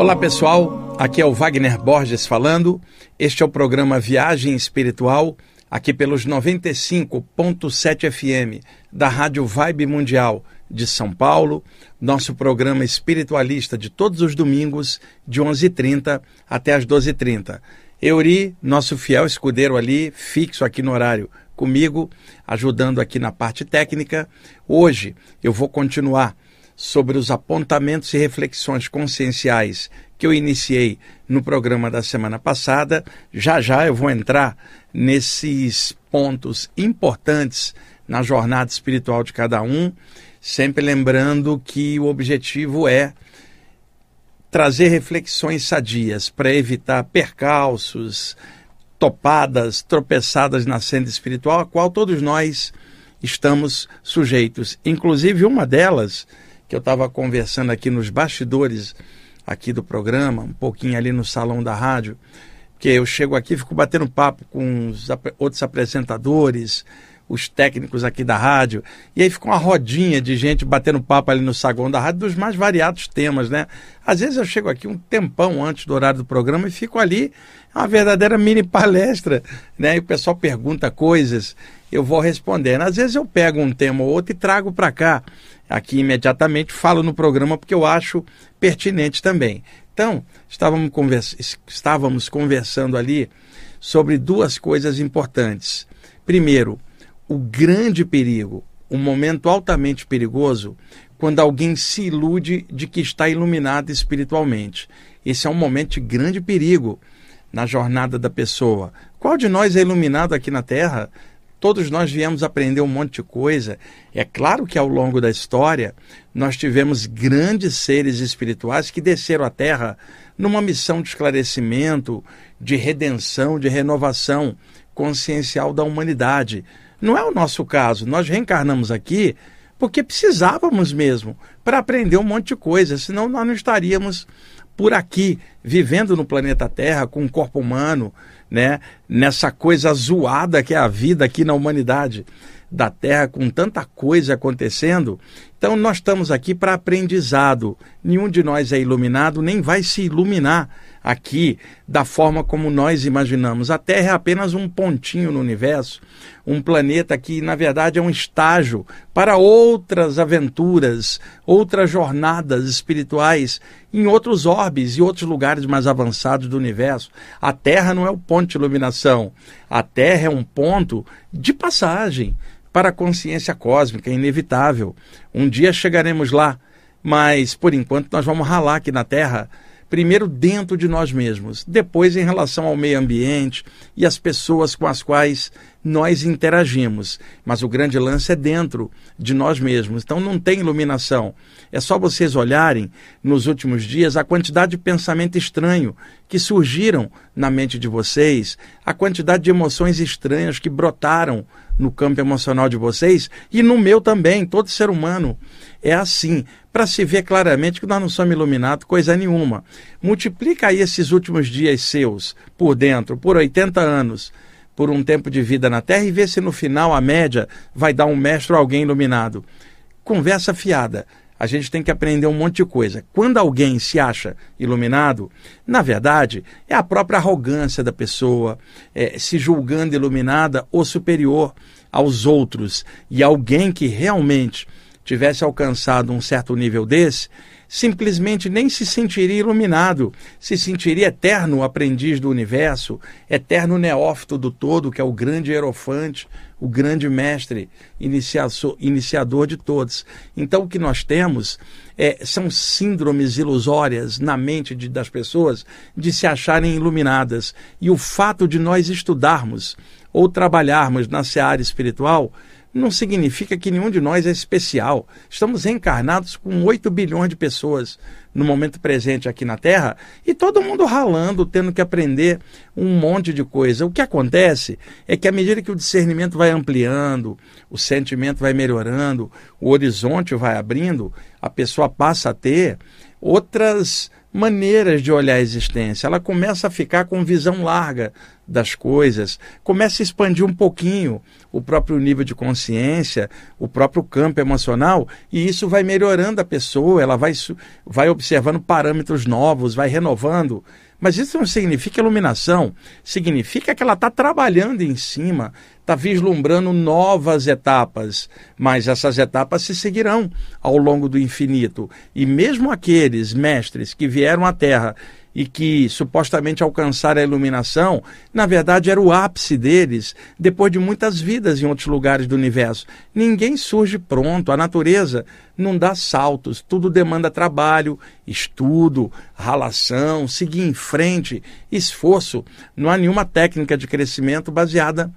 Olá pessoal, aqui é o Wagner Borges falando. Este é o programa Viagem Espiritual, aqui pelos 95.7 FM da Rádio Vibe Mundial de São Paulo, nosso programa espiritualista de todos os domingos, de 11h30 até as 12h30. Euri, nosso fiel escudeiro ali, fixo aqui no horário comigo, ajudando aqui na parte técnica. Hoje eu vou continuar sobre os apontamentos e reflexões conscienciais que eu iniciei no programa da semana passada. Já já eu vou entrar nesses pontos importantes na jornada espiritual de cada um, sempre lembrando que o objetivo é trazer reflexões sadias para evitar percalços, topadas, tropeçadas na senda espiritual, a qual todos nós estamos sujeitos. Inclusive, uma delas que eu estava conversando aqui nos bastidores aqui do programa, um pouquinho ali no salão da rádio, que eu chego aqui, fico batendo papo com os outros apresentadores, os técnicos aqui da rádio, e aí fica uma rodinha de gente batendo papo ali no saguão da rádio dos mais variados temas, né? Às vezes eu chego aqui um tempão antes do horário do programa e fico ali, é uma verdadeira mini palestra, né? E o pessoal pergunta coisas, eu vou respondendo. Às vezes eu pego um tema ou outro e trago para cá aqui imediatamente, falo no programa porque eu acho pertinente também. Então, estávamos, conversa estávamos conversando ali sobre duas coisas importantes. Primeiro, o grande perigo, um momento altamente perigoso, quando alguém se ilude de que está iluminado espiritualmente. Esse é um momento de grande perigo na jornada da pessoa. Qual de nós é iluminado aqui na Terra? Todos nós viemos aprender um monte de coisa. É claro que ao longo da história nós tivemos grandes seres espirituais que desceram à Terra numa missão de esclarecimento, de redenção, de renovação consciencial da humanidade. Não é o nosso caso. Nós reencarnamos aqui porque precisávamos mesmo para aprender um monte de coisa, senão nós não estaríamos por aqui, vivendo no planeta Terra, com um corpo humano, né, nessa coisa zoada que é a vida aqui na humanidade da Terra, com tanta coisa acontecendo. Então, nós estamos aqui para aprendizado. Nenhum de nós é iluminado, nem vai se iluminar aqui da forma como nós imaginamos. A Terra é apenas um pontinho no universo, um planeta que, na verdade, é um estágio para outras aventuras, outras jornadas espirituais em outros orbes e outros lugares mais avançados do universo. A Terra não é o ponto de iluminação, a Terra é um ponto de passagem para a consciência cósmica, é inevitável. Um dia chegaremos lá, mas por enquanto nós vamos ralar aqui na Terra primeiro dentro de nós mesmos, depois em relação ao meio ambiente e as pessoas com as quais nós interagimos. Mas o grande lance é dentro de nós mesmos. Então não tem iluminação. É só vocês olharem nos últimos dias a quantidade de pensamento estranho que surgiram na mente de vocês, a quantidade de emoções estranhas que brotaram no campo emocional de vocês e no meu também, todo ser humano. É assim para se ver claramente que nós não somos iluminados coisa nenhuma. Multiplica aí esses últimos dias seus por dentro, por 80 anos, por um tempo de vida na Terra e vê se no final a média vai dar um mestre ou alguém iluminado. Conversa fiada. A gente tem que aprender um monte de coisa. Quando alguém se acha iluminado, na verdade, é a própria arrogância da pessoa, é, se julgando iluminada ou superior aos outros. E alguém que realmente tivesse alcançado um certo nível desse, simplesmente nem se sentiria iluminado, se sentiria eterno aprendiz do universo, eterno neófito do todo, que é o grande hierofante, o grande mestre, iniciador de todos. Então, o que nós temos é, são síndromes ilusórias na mente de, das pessoas de se acharem iluminadas. E o fato de nós estudarmos ou trabalharmos na seara espiritual não significa que nenhum de nós é especial. Estamos reencarnados com 8 bilhões de pessoas no momento presente aqui na Terra e todo mundo ralando, tendo que aprender um monte de coisa. O que acontece é que à medida que o discernimento vai ampliando, o sentimento vai melhorando, o horizonte vai abrindo, a pessoa passa a ter outras maneiras de olhar a existência. Ela começa a ficar com visão larga das coisas, começa a expandir um pouquinho o próprio nível de consciência, o próprio campo emocional, e isso vai melhorando a pessoa, ela vai, vai observando parâmetros novos, vai renovando. Mas isso não significa iluminação, significa que ela está trabalhando em cima, está vislumbrando novas etapas, mas essas etapas se seguirão ao longo do infinito. E mesmo aqueles mestres que vieram à Terra e que supostamente alcançaram a iluminação, na verdade era o ápice deles, depois de muitas vidas em outros lugares do universo. Ninguém surge pronto, a natureza não dá saltos, tudo demanda trabalho, estudo, ralação, seguir em frente, esforço. Não há nenhuma técnica de crescimento baseada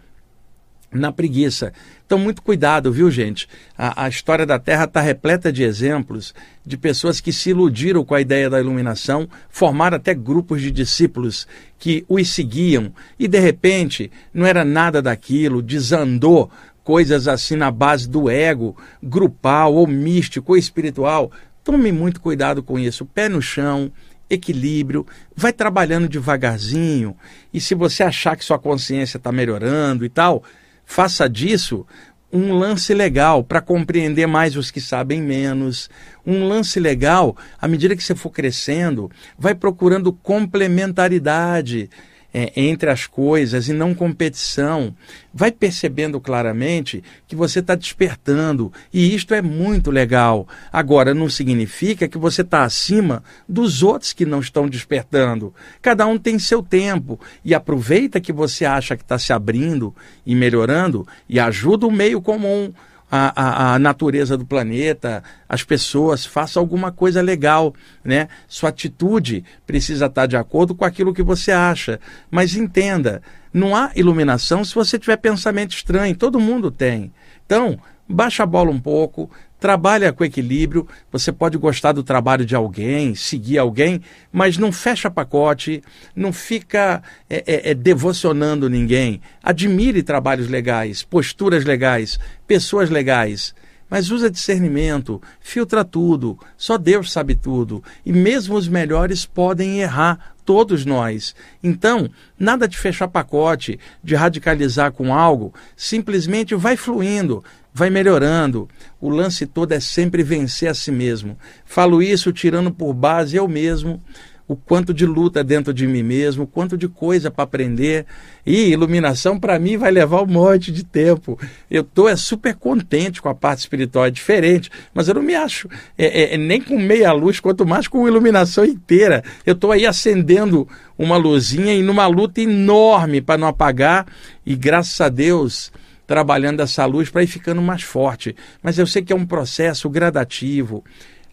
na preguiça. Então, muito cuidado, viu, gente? A, a história da Terra está repleta de exemplos de pessoas que se iludiram com a ideia da iluminação, formaram até grupos de discípulos que os seguiam e, de repente, não era nada daquilo, desandou coisas assim na base do ego, grupal ou místico ou espiritual. Tome muito cuidado com isso. Pé no chão, equilíbrio, vai trabalhando devagarzinho. E se você achar que sua consciência está melhorando e tal, Faça disso um lance legal para compreender mais os que sabem menos. Um lance legal, à medida que você for crescendo, vai procurando complementaridade é, entre as coisas e não competição. Vai percebendo claramente que você está despertando e isto é muito legal. Agora, não significa que você está acima dos outros que não estão despertando. Cada um tem seu tempo e aproveita que você acha que está se abrindo e melhorando e ajuda o meio comum a, a, a, natureza do planeta, as pessoas, faça alguma coisa legal, né? Sua atitude precisa estar de acordo com aquilo que você acha. Mas entenda, não há iluminação se você tiver pensamento estranho, todo mundo tem. Então, baixa a bola um pouco, trabalha com equilíbrio. Você pode gostar do trabalho de alguém, seguir alguém, mas não fecha pacote, não fica é, é, é, devocionando ninguém. Admire trabalhos legais, posturas legais, pessoas legais. Mas usa discernimento, filtra tudo, só Deus sabe tudo. E mesmo os melhores podem errar, todos nós. Então, nada de fechar pacote, de radicalizar com algo, simplesmente vai fluindo, vai melhorando. O lance todo é sempre vencer a si mesmo. Falo isso tirando por base eu mesmo o quanto de luta dentro de mim mesmo, o quanto de coisa para aprender. E iluminação para mim vai levar um monte de tempo. Eu estou é super contente com a parte espiritual, é diferente, mas eu não me acho é, é, é nem com meia luz, quanto mais com iluminação inteira. Eu estou aí acendendo uma luzinha e numa luta enorme para não apagar, e graças a Deus trabalhando essa luz para ir ficando mais forte. Mas eu sei que é um processo gradativo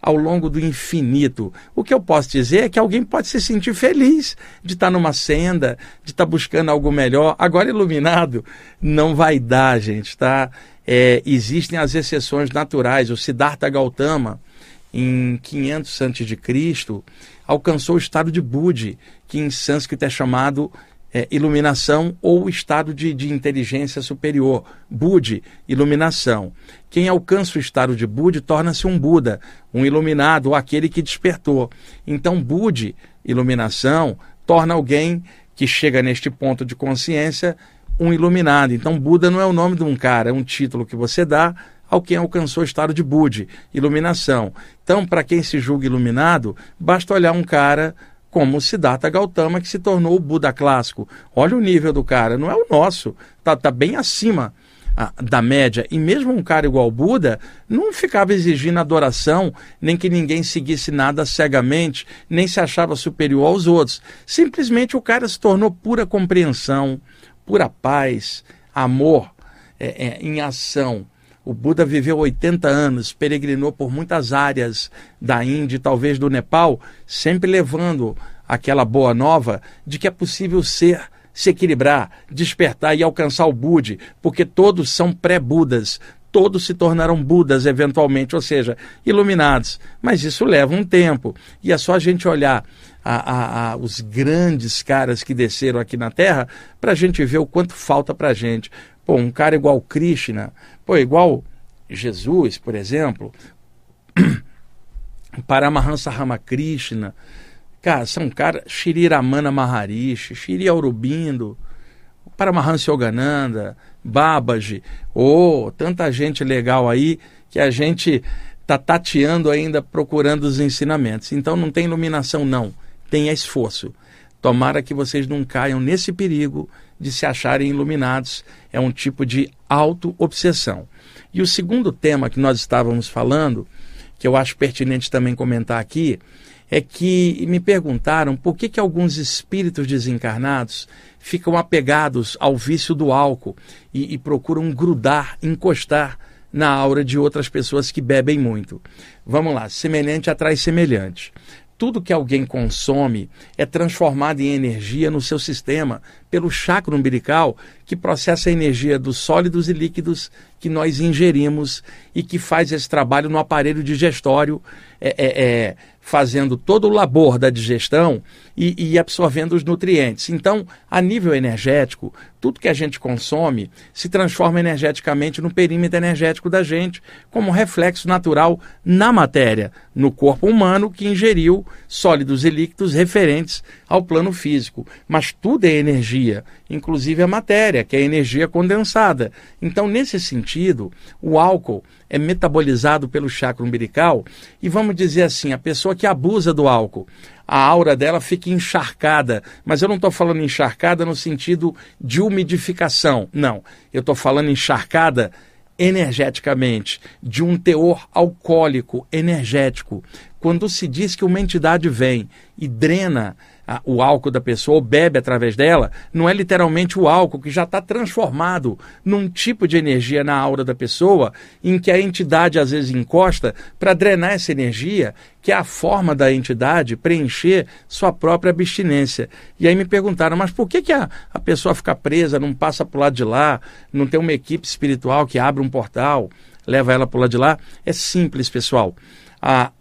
ao longo do infinito. O que eu posso dizer é que alguém pode se sentir feliz de estar numa senda, de estar buscando algo melhor. Agora, iluminado, não vai dar, gente, tá? É, existem as exceções naturais. O Siddhartha Gautama, em 500 a.C., alcançou o estado de Budi, que em sânscrito é chamado é, iluminação ou estado de, de inteligência superior. Budi, iluminação. Quem alcança o estado de Budi torna-se um Buda, um iluminado, ou aquele que despertou. Então, Budi, iluminação, torna alguém que chega neste ponto de consciência um iluminado. Então, Buda não é o nome de um cara, é um título que você dá ao quem alcançou o estado de Budi, iluminação. Então, para quem se julga iluminado, basta olhar um cara como o Siddhartha Gautama, que se tornou o Buda clássico. Olha o nível do cara, não é o nosso, tá, tá bem acima a, da média. E mesmo um cara igual Buda não ficava exigindo adoração, nem que ninguém seguisse nada cegamente, nem se achava superior aos outros. Simplesmente o cara se tornou pura compreensão, pura paz, amor é, é, em ação. O Buda viveu 80 anos, peregrinou por muitas áreas da Índia e talvez do Nepal, sempre levando aquela boa nova de que é possível ser, se equilibrar, despertar e alcançar o Budi, porque todos são pré-Budas, todos se tornaram Budas eventualmente, ou seja, iluminados. Mas isso leva um tempo. E é só a gente olhar a, a, a, os grandes caras que desceram aqui na Terra para a gente ver o quanto falta para a gente. Pô, um cara igual Krishna, pô, igual Jesus, por exemplo, Paramahansa Ramakrishna, Cara, são caras, Shiriramana Maharishi, Shiri Aurobindo, Paramahansa Yogananda, Babaji, ou oh, tanta gente legal aí que a gente está tateando ainda procurando os ensinamentos. Então não tem iluminação, não. Tem esforço. Tomara que vocês não caiam nesse perigo de se acharem iluminados. É um tipo de auto-obsessão. E o segundo tema que nós estávamos falando, que eu acho pertinente também comentar aqui, é que me perguntaram por que, que alguns espíritos desencarnados ficam apegados ao vício do álcool e, e procuram grudar, encostar na aura de outras pessoas que bebem muito. Vamos lá, semelhante atrai semelhante. Tudo que alguém consome é transformado em energia no seu sistema pelo chakra umbilical, que processa a energia dos sólidos e líquidos que nós ingerimos e que faz esse trabalho no aparelho digestório, é, é, é, fazendo todo o labor da digestão e, e, absorvendo os nutrientes. Então, a nível energético, tudo que a gente consome se transforma energeticamente no perímetro energético da gente, como reflexo natural na matéria, no corpo humano que ingeriu sólidos e líquidos referentes ao plano físico. Mas tudo é energia, inclusive a matéria, que é energia condensada. Então, nesse sentido, o álcool é metabolizado pelo chakra umbilical e vamos dizer assim, a pessoa que abusa do álcool, a aura dela fica encharcada, mas eu não estou falando encharcada no sentido de umidificação, não, eu estou falando encharcada energeticamente, de um teor alcoólico energético. Quando se diz que uma entidade vem e drena a, o álcool da pessoa ou bebe através dela, não é literalmente o álcool que já está transformado num tipo de energia na aura da pessoa, em que a entidade às vezes encosta para drenar essa energia, que é a forma da entidade preencher sua própria abstinência. E aí me perguntaram, mas por que, que a, a pessoa fica presa, não passa para o lado de lá, não tem uma equipe espiritual que abre um portal, leva ela para o lado de lá? É simples, pessoal. A,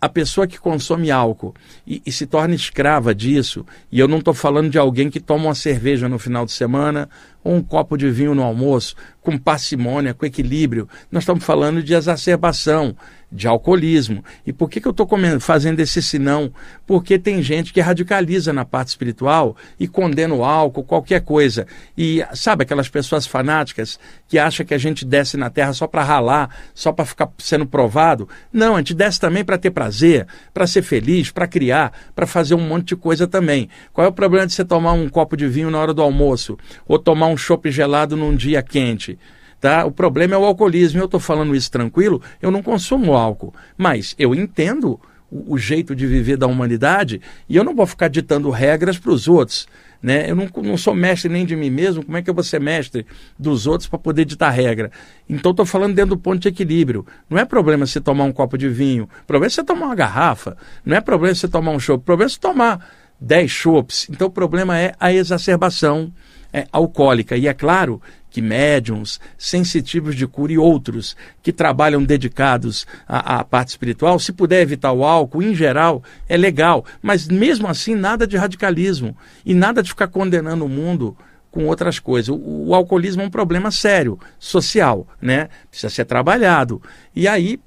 a pessoa que consome álcool e, e se torna escrava disso, e eu não estou falando de alguém que toma uma cerveja no final de semana ou um copo de vinho no almoço, com parcimônia, com equilíbrio, nós estamos falando de exacerbação, de alcoolismo. E por que, que eu estou fazendo esse sinão? Porque tem gente que radicaliza na parte espiritual e condena o álcool, qualquer coisa. E sabe aquelas pessoas fanáticas que acham que a gente desce na terra só para ralar, só para ficar sendo provado? Não, a gente desce também para ter prazer, para ser feliz, para criar, para fazer um monte de coisa também. Qual é o problema de você tomar um copo de vinho na hora do almoço ou tomar um chopp gelado num dia quente? Tá? O problema é o alcoolismo. Eu estou falando isso tranquilo, eu não consumo álcool, mas eu entendo o, o, jeito de viver da humanidade e eu não vou ficar ditando regras para os outros. Né? Eu não, não sou mestre nem de mim mesmo, como é que eu vou ser mestre dos outros para poder ditar regra? Então estou falando dentro do ponto de equilíbrio. Não é problema você tomar um copo de vinho, problema é tomar uma garrafa, não é problema você tomar um chopp, o problema é tomar 10 chopps. Então o problema é a exacerbação é, alcoólica. E é claro que médiums, sensitivos de cura e outros que trabalham dedicados à, à, parte espiritual, se puder evitar o álcool, em geral, é legal. Mas mesmo assim, nada de radicalismo e nada de ficar condenando o mundo com outras coisas. O, o alcoolismo é um problema sério, social, né? Precisa ser trabalhado. E aí,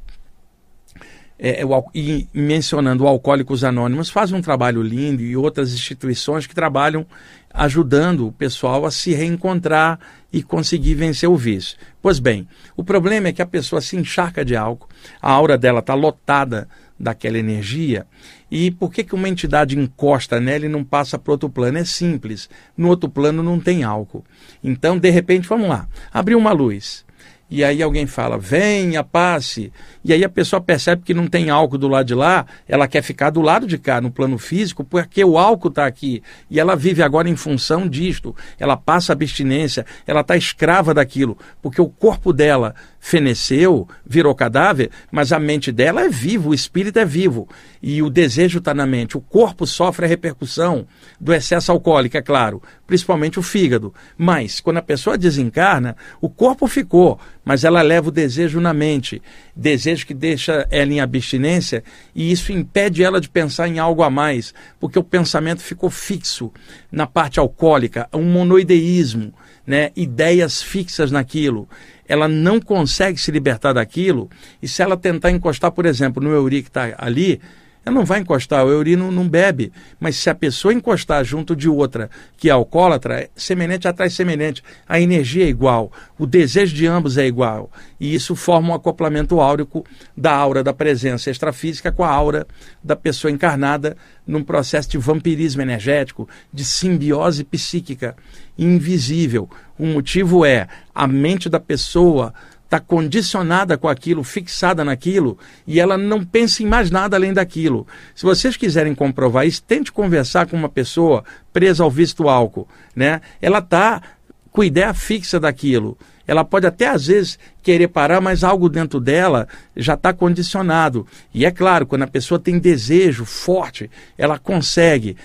é, o, e mencionando o Alcoólicos Anônimos, faz um trabalho lindo e outras instituições que trabalham ajudando o pessoal a se reencontrar e conseguir vencer o vício. Pois bem, o problema é que a pessoa se encharca de álcool, a aura dela está lotada daquela energia, e por que, que uma entidade encosta nela e não passa para outro plano? É simples, no outro plano não tem álcool. Então, de repente, vamos lá, abriu uma luz, e aí alguém fala, venha, passe. E aí a pessoa percebe que não tem álcool do lado de lá, ela quer ficar do lado de cá, no plano físico, porque o álcool está aqui. E ela vive agora em função disto. Ela passa abstinência, ela está escrava daquilo, porque o corpo dela feneceu, virou cadáver, mas a mente dela é viva, o espírito é vivo. E o desejo está na mente. O corpo sofre a repercussão do excesso alcoólico, é claro, principalmente o fígado. Mas, quando a pessoa desencarna, o corpo ficou, mas ela leva o desejo na mente. Desejo que deixa ela em abstinência e isso impede ela de pensar em algo a mais, porque o pensamento ficou fixo na parte alcoólica, um monoideísmo, né? ideias fixas naquilo ela não consegue se libertar daquilo, e se ela tentar encostar, por exemplo, no Euri que está ali, ela não vai encostar, o urino não bebe. Mas se a pessoa encostar junto de outra que é alcoólatra, semelhante atrai semelhante. A energia é igual, o desejo de ambos é igual. E isso forma um acoplamento áurico da aura da presença extrafísica com a aura da pessoa encarnada num processo de vampirismo energético, de simbiose psíquica invisível. O motivo é a mente da pessoa está condicionada com aquilo, fixada naquilo, e ela não pensa em mais nada além daquilo. Se vocês quiserem comprovar isso, tente conversar com uma pessoa presa ao do álcool. Né? Ela está com ideia fixa daquilo. Ela pode até às vezes querer parar, mas algo dentro dela já está condicionado. E é claro, quando a pessoa tem desejo forte, ela consegue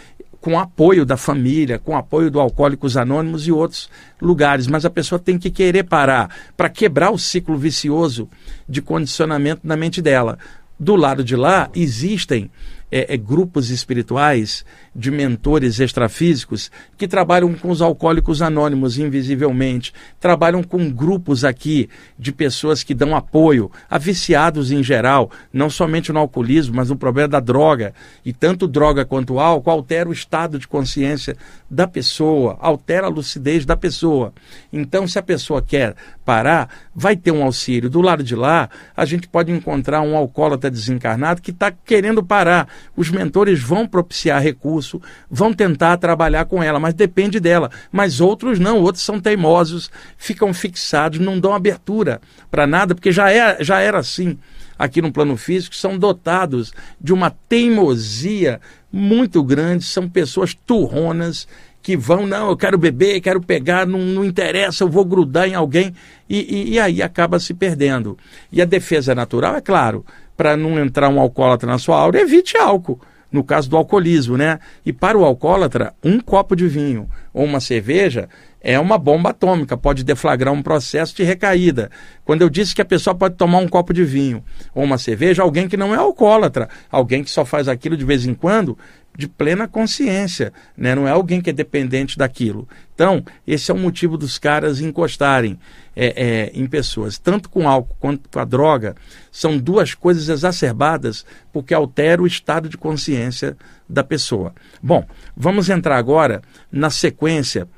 com apoio da família, com apoio do Alcoólicos Anônimos e outros lugares, mas a pessoa tem que querer parar para quebrar o ciclo vicioso de condicionamento na mente dela. Do lado de lá existem é, é, grupos espirituais de mentores extrafísicos que trabalham com os alcoólicos anônimos invisivelmente, trabalham com grupos aqui de pessoas que dão apoio a viciados em geral, não somente no alcoolismo, mas no problema da droga. E tanto droga quanto álcool altera o estado de consciência da pessoa, altera a lucidez da pessoa. Então, se a pessoa quer parar, vai ter um auxílio. Do lado de lá, a gente pode encontrar um alcoólatra desencarnado que está querendo parar. Os mentores vão propiciar recurso, vão tentar trabalhar com ela, mas depende dela. Mas outros não, outros são teimosos, ficam fixados, não dão abertura para nada, porque já, é, já era assim aqui no plano físico, são dotados de uma teimosia muito grande, são pessoas turronas que vão, não, eu quero beber, quero pegar, não, não interessa, eu vou grudar em alguém, e, e, e aí acaba se perdendo. E a defesa natural, é claro, para não entrar um alcoólatra na sua aura, evite álcool. No caso do alcoolismo, né? E para o alcoólatra, um copo de vinho ou uma cerveja é uma bomba atômica, pode deflagrar um processo de recaída. Quando eu disse que a pessoa pode tomar um copo de vinho ou uma cerveja, alguém que não é alcoólatra, alguém que só faz aquilo de vez em quando, de plena consciência, né? não é alguém que é dependente daquilo. Então, esse é o motivo dos caras encostarem é, é, em pessoas, tanto com álcool quanto com a droga, são duas coisas exacerbadas porque altera o estado de consciência da pessoa. Bom, vamos entrar agora na sequência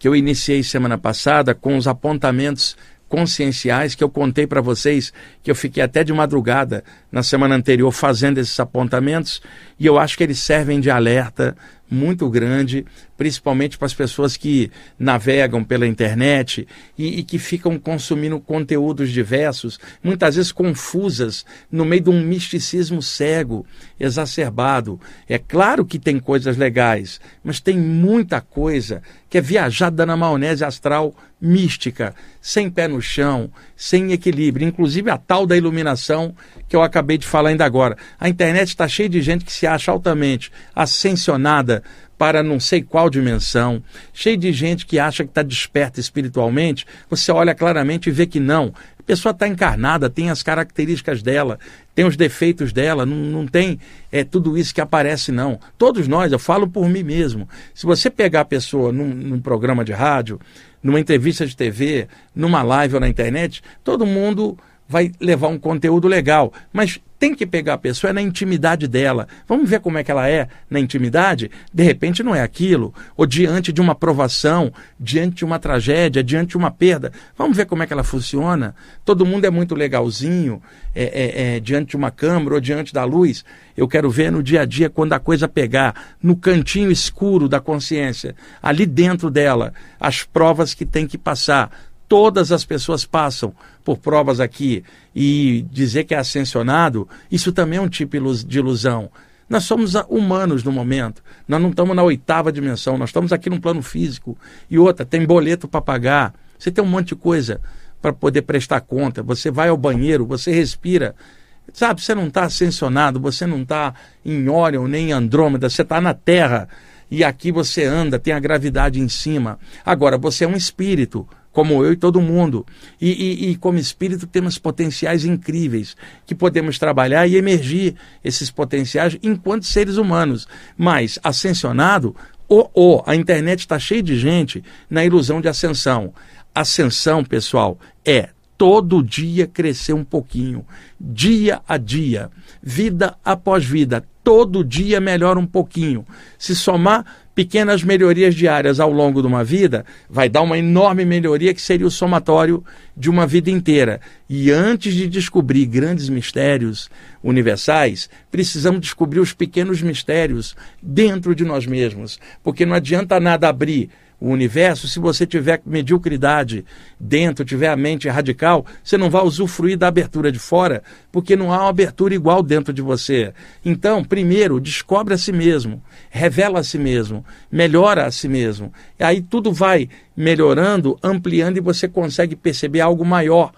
que eu iniciei semana passada com os apontamentos conscienciais que eu contei para vocês, que eu fiquei até de madrugada na semana anterior fazendo esses apontamentos, e eu acho que eles servem de alerta muito grande, principalmente para as pessoas que navegam pela internet e, e, que ficam consumindo conteúdos diversos, muitas vezes confusas, no meio de um misticismo cego, exacerbado. É claro que tem coisas legais, mas tem muita coisa que é viajada na maionese astral mística, sem pé no chão, sem equilíbrio, inclusive a tal da iluminação que eu acabei de falar ainda agora. A internet está cheia de gente que se acha altamente ascensionada para não sei qual dimensão, cheio de gente que acha que está desperta espiritualmente, você olha claramente e vê que não. A pessoa está encarnada, tem as características dela, tem os defeitos dela, não, não tem é, tudo isso que aparece, não. Todos nós, eu falo por mim mesmo. Se você pegar a pessoa num, num programa de rádio, numa entrevista de TV, numa live ou na internet, todo mundo vai levar um conteúdo legal, mas tem que pegar a pessoa é na intimidade dela. Vamos ver como é que ela é na intimidade? De repente não é aquilo. Ou diante de uma provação, diante de uma tragédia, diante de uma perda. Vamos ver como é que ela funciona. Todo mundo é muito legalzinho é, é, é, diante de uma câmera ou diante da luz. Eu quero ver no dia a dia quando a coisa pegar, no cantinho escuro da consciência, ali dentro dela, as provas que tem que passar todas as pessoas passam por provas aqui e dizer que é ascensionado, isso também é um tipo de ilusão. Nós somos humanos no momento, nós não estamos na oitava dimensão, nós estamos aqui no plano físico. E outra, tem boleto para pagar, você tem um monte de coisa para poder prestar conta, você vai ao banheiro, você respira. Sabe, você não está ascensionado, você não está em Órion nem em Andrômeda, você está na Terra e aqui você anda, tem a gravidade em cima. Agora, você é um espírito como eu e todo mundo. E, e, e, como espírito temos potenciais incríveis que podemos trabalhar e emergir esses potenciais enquanto seres humanos. Mas ascensionado, ou, ou a internet está cheia de gente na ilusão de ascensão. Ascensão, pessoal, é todo dia crescer um pouquinho, dia a dia, vida após vida, todo dia melhora um pouquinho. Se somar pequenas melhorias diárias ao longo de uma vida, vai dar uma enorme melhoria que seria o somatório de uma vida inteira. E antes de descobrir grandes mistérios universais, precisamos descobrir os pequenos mistérios dentro de nós mesmos, porque não adianta nada abrir o universo, se você tiver mediocridade dentro, tiver a mente radical, você não vai usufruir da abertura de fora, porque não há uma abertura igual dentro de você. Então, primeiro, descobre a si mesmo, revela a si mesmo, melhora a si mesmo. E aí tudo vai melhorando, ampliando e você consegue perceber algo maior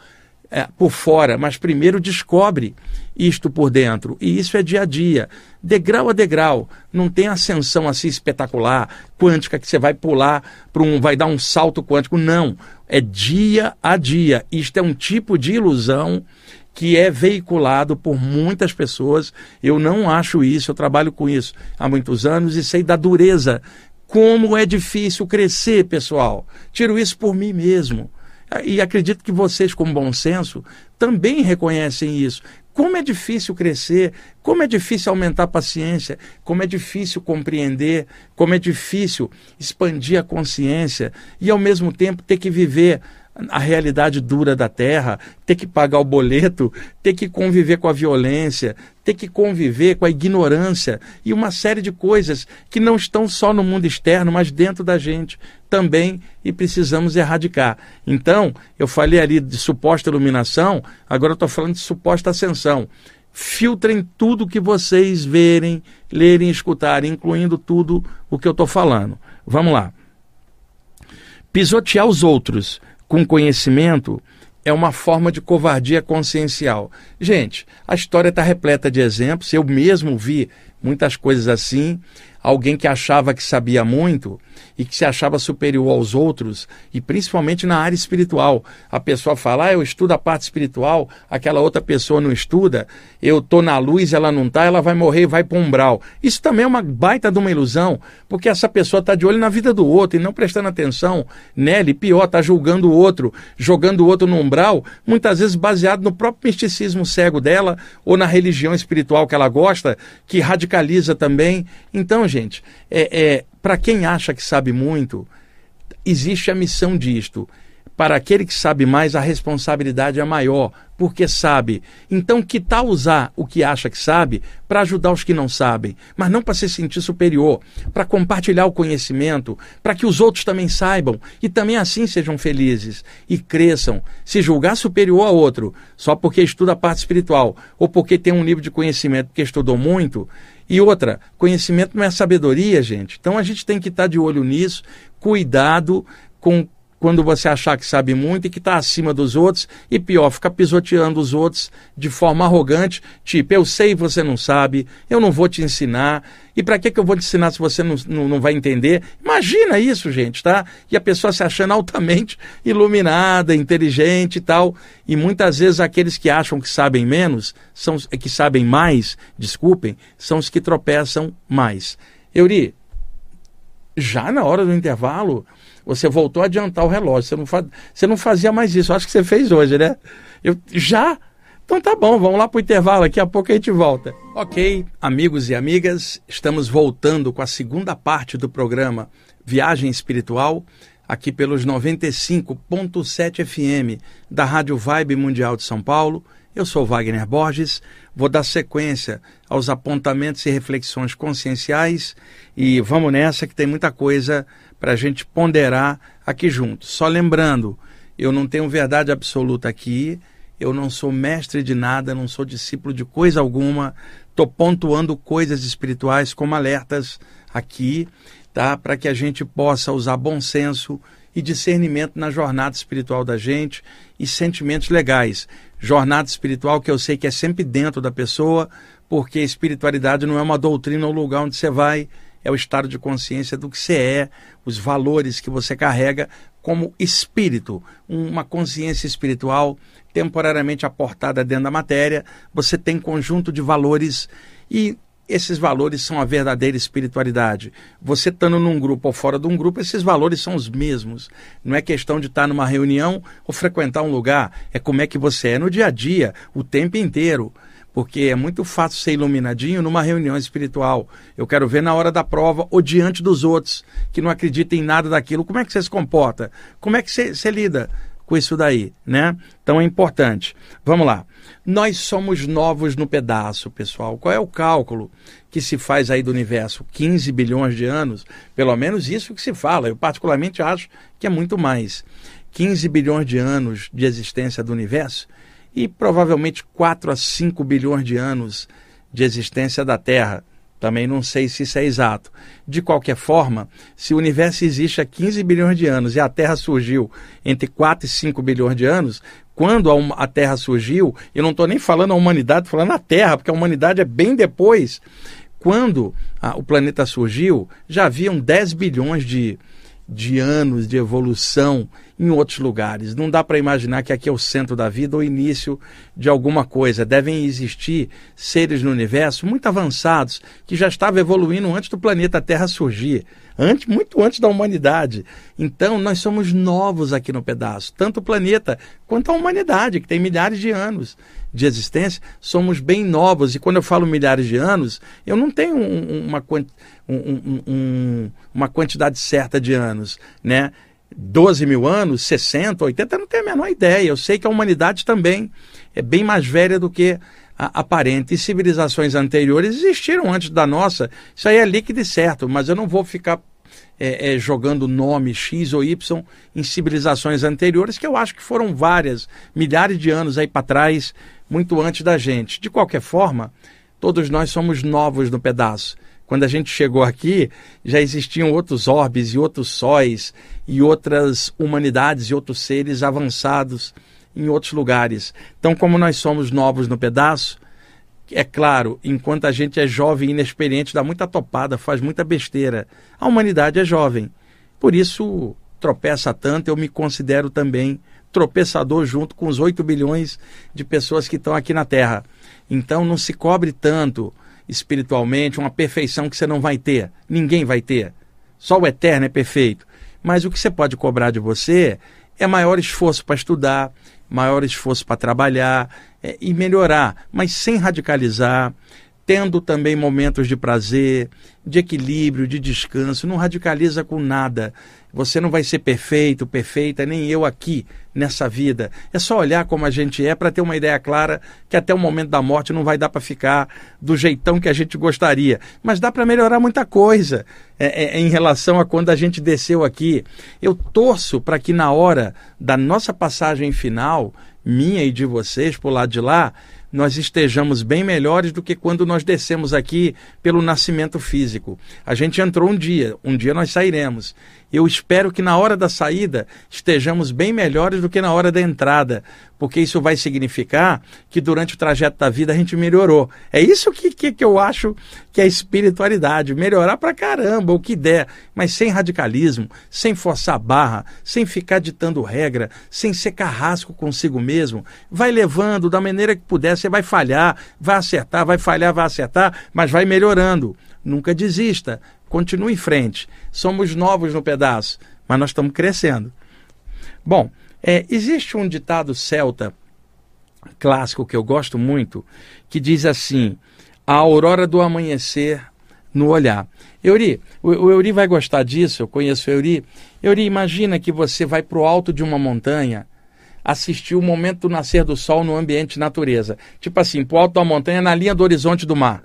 é, por fora, mas primeiro descobre isto por dentro. E isso é dia a dia, degrau a degrau. Não tem ascensão assim espetacular, quântica, que você vai pular para um. vai dar um salto quântico. Não. É dia a dia. Isto é um tipo de ilusão que é veiculado por muitas pessoas. Eu não acho isso, eu trabalho com isso há muitos anos e sei da dureza. Como é difícil crescer, pessoal. Tiro isso por mim mesmo. E acredito que vocês, com bom senso, também reconhecem isso. Como é difícil crescer, como é difícil aumentar a paciência, como é difícil compreender, como é difícil expandir a consciência e, ao mesmo tempo, ter que viver a realidade dura da terra, ter que pagar o boleto, ter que conviver com a violência, ter que conviver com a ignorância e uma série de coisas que não estão só no mundo externo, mas dentro da gente também e precisamos erradicar. Então, eu falei ali de suposta iluminação, agora eu estou falando de suposta ascensão. Filtrem tudo que vocês verem, lerem, escutarem, incluindo tudo o que eu estou falando. Vamos lá. Pisotear os outros com conhecimento é uma forma de covardia consciencial. Gente, a história está repleta de exemplos. Eu mesmo vi muitas coisas assim alguém que achava que sabia muito e que se achava superior aos outros, e principalmente na área espiritual. A pessoa fala, ah, eu estudo a parte espiritual, aquela outra pessoa não estuda, eu estou na luz, ela não está, ela vai morrer vai para um umbral. Isso também é uma baita de uma ilusão, porque essa pessoa está de olho na vida do outro e não prestando atenção nele, pior, está julgando o outro, jogando o outro no umbral, muitas vezes baseado no próprio misticismo cego dela ou na religião espiritual que ela gosta, que radicaliza também. Então, gente, é, é para quem acha que sabe muito, existe a missão disto. Para aquele que sabe mais, a responsabilidade é maior, porque sabe. Então, que tal usar o que acha que sabe para ajudar os que não sabem, mas não para se sentir superior, para compartilhar o conhecimento, para que os outros também saibam e também assim sejam felizes e cresçam. Se julgar superior a outro só porque estuda a parte espiritual ou porque tem um nível de conhecimento que estudou muito, e outra, conhecimento não é sabedoria, gente. Então a gente tem que estar de olho nisso, cuidado com quando você achar que sabe muito e que está acima dos outros, e pior, ficar pisoteando os outros de forma arrogante, tipo, eu sei você não sabe, eu não vou te ensinar, e para que, que eu vou te ensinar se você não, não, não, vai entender? Imagina isso, gente, tá? E a pessoa se achando altamente iluminada, inteligente e tal, e muitas vezes aqueles que acham que sabem menos, são que sabem mais, desculpem, são os que tropeçam mais. Euri, já na hora do intervalo, você voltou a adiantar o relógio. Você não, faz, você não fazia mais isso. Acho que você fez hoje, né? Eu, já? Então tá bom, vamos lá para o intervalo. Daqui a pouco a gente volta. Ok, amigos e amigas, estamos voltando com a segunda parte do programa Viagem Espiritual, aqui pelos 95.7 FM da Rádio Vibe Mundial de São Paulo. Eu sou Wagner Borges, vou dar sequência aos apontamentos e reflexões conscienciais e vamos nessa que tem muita coisa para a gente ponderar aqui juntos. Só lembrando, eu não tenho verdade absoluta aqui, eu não sou mestre de nada, não sou discípulo de coisa alguma, estou pontuando coisas espirituais como alertas aqui, tá? Para que a gente possa usar bom senso e discernimento na jornada espiritual da gente e sentimentos legais. Jornada espiritual que eu sei que é sempre dentro da pessoa, porque espiritualidade não é uma doutrina ou lugar onde você vai é o estado de consciência do que você é, os valores que você carrega como espírito, uma consciência espiritual temporariamente aportada dentro da matéria. Você tem conjunto de valores e esses valores são a verdadeira espiritualidade. Você estando num grupo ou fora de um grupo, esses valores são os mesmos. Não é questão de estar numa reunião ou frequentar um lugar, é como é que você é no dia a dia, o tempo inteiro. Porque é muito fácil ser iluminadinho numa reunião espiritual. Eu quero ver na hora da prova ou diante dos outros que não acreditam em nada daquilo. Como é que você se comporta? Como é que você, você lida? com isso daí, né? Então é importante. Vamos lá. Nós somos novos no pedaço, pessoal. Qual é o cálculo que se faz aí do universo? 15 bilhões de anos? Pelo menos isso que se fala. Eu particularmente acho que é muito mais. 15 bilhões de anos de existência do universo e provavelmente 4 a 5 bilhões de anos de existência da Terra. Também não sei se isso é exato. De qualquer forma, se o universo existe há 15 bilhões de anos e a Terra surgiu entre 4 e 5 bilhões de anos, quando a, Terra surgiu, eu não estou nem falando a humanidade, falando a Terra, porque a humanidade é bem depois. Quando a, o planeta surgiu, já haviam 10 bilhões de, de anos de evolução em outros lugares. Não dá para imaginar que aqui é o centro da vida ou início de alguma coisa. Devem existir seres no universo muito avançados que já estavam evoluindo antes do planeta Terra surgir, antes, muito antes da humanidade. Então, nós somos novos aqui no pedaço, tanto o planeta quanto a humanidade, que tem milhares de anos de existência, somos bem novos. E quando eu falo milhares de anos, eu não tenho um, uma, um, um, uma quantidade certa de anos, né? 12 mil anos, 60, 80, eu não tenho a menor ideia. Eu sei que a humanidade também é bem mais velha do que a, aparente. E civilizações anteriores existiram antes da nossa. Isso aí é líquido e certo, mas eu não vou ficar é, é, jogando nome X ou Y em civilizações anteriores, que eu acho que foram várias, milhares de anos aí para trás, muito antes da gente. De qualquer forma, todos nós somos novos no pedaço. Quando a gente chegou aqui, já existiam outros orbes e outros sóis e outras humanidades e outros seres avançados em outros lugares. Então, como nós somos novos no pedaço, é claro, enquanto a gente é jovem e inexperiente, dá muita topada, faz muita besteira. A humanidade é jovem. Por isso, tropeça tanto, eu me considero também tropeçador junto com os 8 bilhões de pessoas que estão aqui na Terra. Então, não se cobre tanto espiritualmente uma perfeição que você não vai ter. Ninguém vai ter. Só o eterno é perfeito. Mas o que você pode cobrar de você é maior esforço para estudar, maior esforço para trabalhar é, e melhorar, mas sem radicalizar, tendo também momentos de prazer, de equilíbrio, de descanso. Não radicaliza com nada. Você não vai ser perfeito, perfeita, nem eu aqui nessa vida. É só olhar como a gente é para ter uma ideia clara que até o momento da morte não vai dar para ficar do jeitão que a gente gostaria. Mas dá para melhorar muita coisa é, é, em relação a quando a gente desceu aqui. Eu torço para que na hora da nossa passagem final, minha e de vocês, por lado de lá, nós estejamos bem melhores do que quando nós descemos aqui pelo nascimento físico. A gente entrou um dia, um dia nós sairemos. Eu espero que na hora da saída estejamos bem melhores do que na hora da entrada, porque isso vai significar que durante o trajeto da vida a gente melhorou. É isso que, que, que eu acho que é espiritualidade, melhorar pra caramba, o que der, mas sem radicalismo, sem forçar a barra, sem ficar ditando regra, sem ser carrasco consigo mesmo. Vai levando da maneira que puder, você vai falhar, vai acertar, vai falhar, vai acertar, mas vai melhorando. Nunca desista continue em frente. Somos novos no pedaço, mas nós estamos crescendo. Bom, é, existe um ditado celta clássico que eu gosto muito, que diz assim: a aurora do amanhecer no olhar. Euri, o, o Euri vai gostar disso, eu conheço o Euri. Euri, imagina que você vai para o alto de uma montanha assistir o momento do nascer do sol no ambiente natureza. Tipo assim, para o alto da montanha, na linha do horizonte do mar.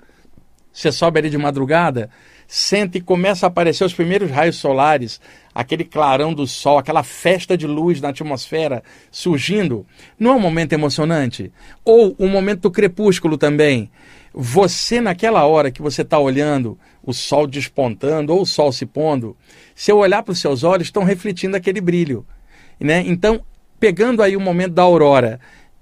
Você sobe ali de madrugada, senta e começa a aparecer os primeiros raios solares, aquele clarão do sol, aquela festa de luz na atmosfera surgindo, não é um momento emocionante? Ou um momento do crepúsculo também. Você, naquela hora que você está olhando o sol despontando ou o sol se pondo, se eu olhar para os seus olhos, estão refletindo aquele brilho. Né? Então, pegando aí o momento da aurora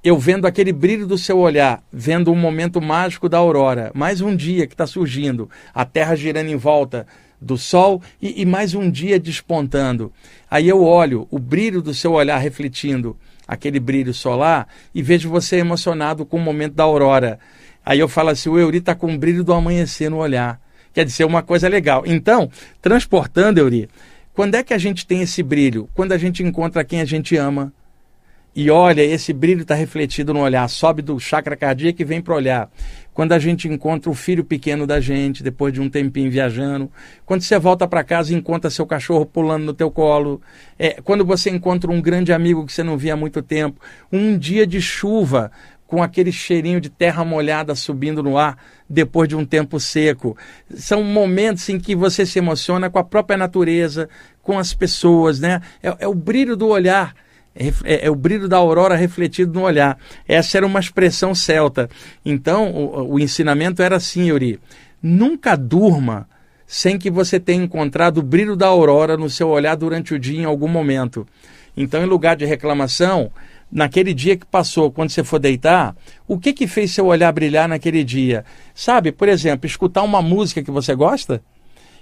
eu vendo aquele brilho do seu olhar, vendo um momento mágico da aurora, mais um dia que está surgindo, a Terra girando em volta do Sol e, e, mais um dia despontando. Aí eu olho o brilho do seu olhar refletindo aquele brilho solar e vejo você emocionado com o momento da aurora. Aí eu falo assim: o Euri está com o brilho do amanhecer no olhar. Quer dizer, uma coisa legal. Então, transportando, Euri, quando é que a gente tem esse brilho? Quando a gente encontra quem a gente ama. E olha, esse brilho está refletido no olhar, sobe do chakra cardíaco e vem para olhar. Quando a gente encontra o filho pequeno da gente, depois de um tempinho viajando. Quando você volta para casa e encontra seu cachorro pulando no teu colo. É, quando você encontra um grande amigo que você não via há muito tempo. Um dia de chuva, com aquele cheirinho de terra molhada subindo no ar depois de um tempo seco. São momentos em que você se emociona com a própria natureza, com as pessoas, né? É, é o brilho do olhar. É, é, o brilho da aurora refletido no olhar. Essa era uma expressão celta. Então, o, o ensinamento era assim, Yuri: nunca durma sem que você tenha encontrado o brilho da aurora no seu olhar durante o dia em algum momento. Então, em lugar de reclamação, naquele dia que passou, quando você for deitar, o que que fez seu olhar brilhar naquele dia? Sabe, por exemplo, escutar uma música que você gosta?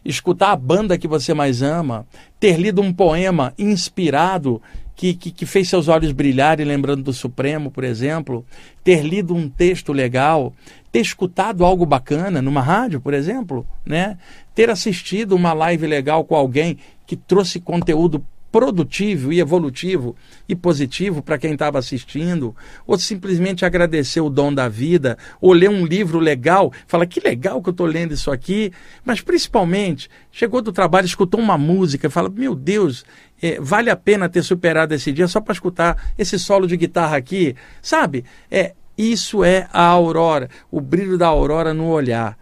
Escutar a banda que você mais ama, ter lido um poema inspirado que, que, que, fez seus olhos brilharem, lembrando do Supremo, por exemplo, ter lido um texto legal, ter escutado algo bacana numa rádio, por exemplo, né? ter assistido uma live legal com alguém que trouxe conteúdo produtivo e evolutivo e positivo para quem estava assistindo, ou simplesmente agradecer o dom da vida, ou ler um livro legal, fala que legal que eu estou lendo isso aqui, mas principalmente chegou do trabalho, escutou uma música, fala meu Deus, é, vale a pena ter superado esse dia só para escutar esse solo de guitarra aqui, sabe? É isso é a aurora, o brilho da aurora no olhar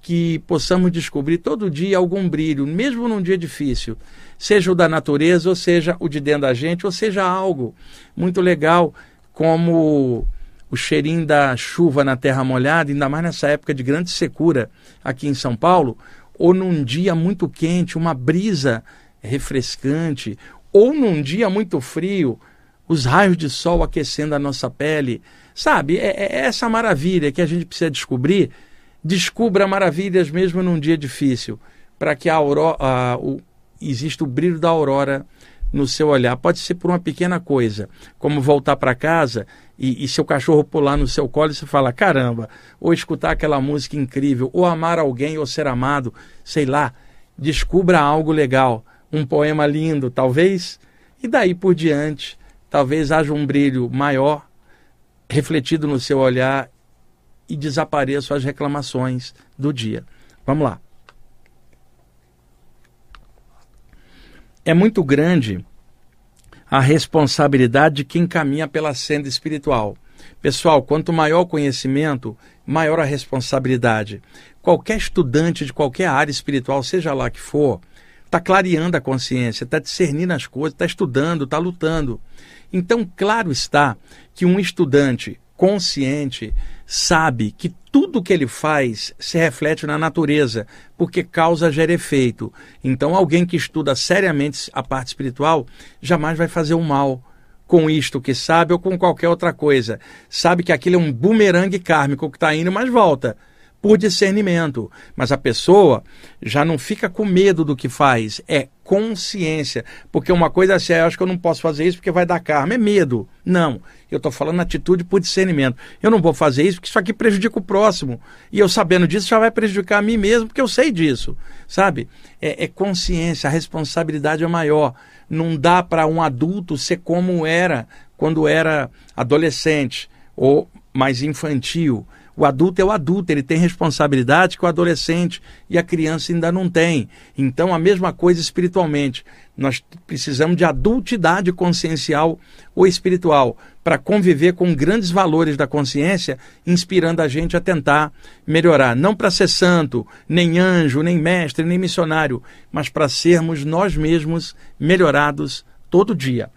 que possamos descobrir todo dia algum brilho, mesmo num dia difícil, seja o da natureza, ou seja o de dentro da gente, ou seja algo muito legal, como o cheirinho da chuva na terra molhada, ainda mais nessa época de grande secura aqui em São Paulo, ou num dia muito quente, uma brisa refrescante, ou num dia muito frio, os raios de sol aquecendo a nossa pele. Sabe, é, é essa maravilha que a gente precisa descobrir Descubra maravilhas mesmo num dia difícil, para que a aurora, a, o, exista o brilho da aurora no seu olhar. Pode ser por uma pequena coisa, como voltar para casa e, e, seu cachorro pular no seu colo e você fala, caramba, ou escutar aquela música incrível, ou amar alguém ou ser amado, sei lá, descubra algo legal, um poema lindo, talvez, e daí por diante, talvez haja um brilho maior refletido no seu olhar e desapareçam as reclamações do dia. Vamos lá. É muito grande a responsabilidade de quem caminha pela senda espiritual. Pessoal, quanto maior o conhecimento, maior a responsabilidade. Qualquer estudante de qualquer área espiritual, seja lá que for, está clareando a consciência, está discernindo as coisas, está estudando, está lutando. Então, claro está que um estudante consciente sabe que tudo que ele faz se reflete na natureza, porque causa gera efeito. Então, alguém que estuda seriamente a parte espiritual jamais vai fazer o mal com isto que sabe ou com qualquer outra coisa. Sabe que aquilo é um bumerangue kármico que está indo, mas volta por discernimento. Mas a pessoa já não fica com medo do que faz, é consciência. Porque uma coisa é assim, ah, eu acho que eu não posso fazer isso porque vai dar karma, é medo. Não, eu estou falando atitude por discernimento. Eu não vou fazer isso porque isso aqui prejudica o próximo. E eu sabendo disso já vai prejudicar a mim mesmo, porque eu sei disso. Sabe? É, é consciência, a responsabilidade é maior. Não dá para um adulto ser como era quando era adolescente ou mais infantil o adulto é o adulto, ele tem responsabilidade que o adolescente e a criança ainda não tem. Então, a mesma coisa espiritualmente. Nós precisamos de adultidade consciencial ou espiritual para conviver com grandes valores da consciência, inspirando a gente a tentar melhorar. Não para ser santo, nem anjo, nem mestre, nem missionário, mas para sermos nós mesmos melhorados todo dia.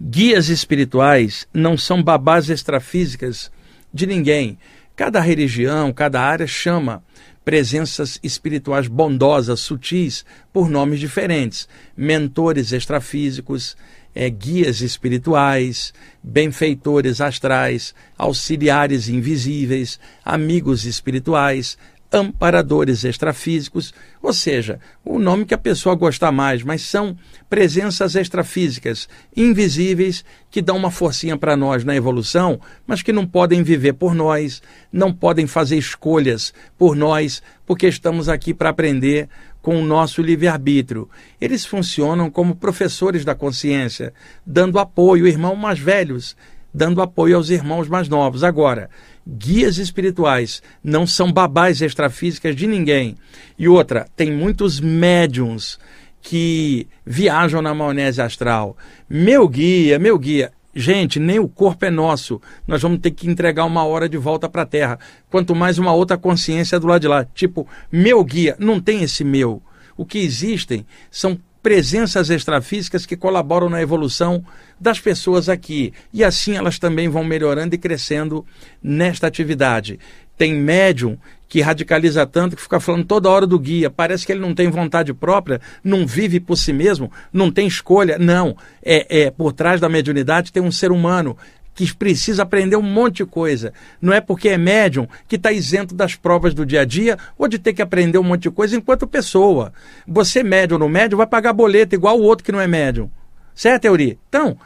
Guias espirituais não são babás extrafísicas de ninguém. Cada religião, cada área chama presenças espirituais bondosas, sutis, por nomes diferentes. Mentores extrafísicos, é, guias espirituais, benfeitores astrais, auxiliares invisíveis, amigos espirituais, amparadores extrafísicos, ou seja, o nome que a pessoa gostar mais, mas são presenças extrafísicas invisíveis que dão uma forcinha para nós na evolução, mas que não podem viver por nós, não podem fazer escolhas por nós, porque estamos aqui para aprender com o nosso livre-arbítrio. Eles funcionam como professores da consciência, dando apoio, irmãos mais velhos, dando apoio aos irmãos mais novos. Agora, guias espirituais não são babás extrafísicas de ninguém. E outra, tem muitos médiums que viajam na maionese astral. Meu guia, meu guia, Gente, nem o corpo é nosso. Nós vamos ter que entregar uma hora de volta para a Terra. Quanto mais uma outra consciência do lado de lá. Tipo, meu guia, não tem esse meu. O que existem são presenças extrafísicas que colaboram na evolução das pessoas aqui. E assim elas também vão melhorando e crescendo nesta atividade. Tem médium que radicaliza tanto que fica falando toda hora do guia. Parece que ele não tem vontade própria, não vive por si mesmo, não tem escolha. Não. É, é por trás da mediunidade tem um ser humano que precisa aprender um monte de coisa. Não é porque é médium que está isento das provas do dia a dia ou de ter que aprender um monte de coisa enquanto pessoa. Você, médium ou não médium, vai pagar boleto igual o outro que não é médium. Certo, Teoria? Então,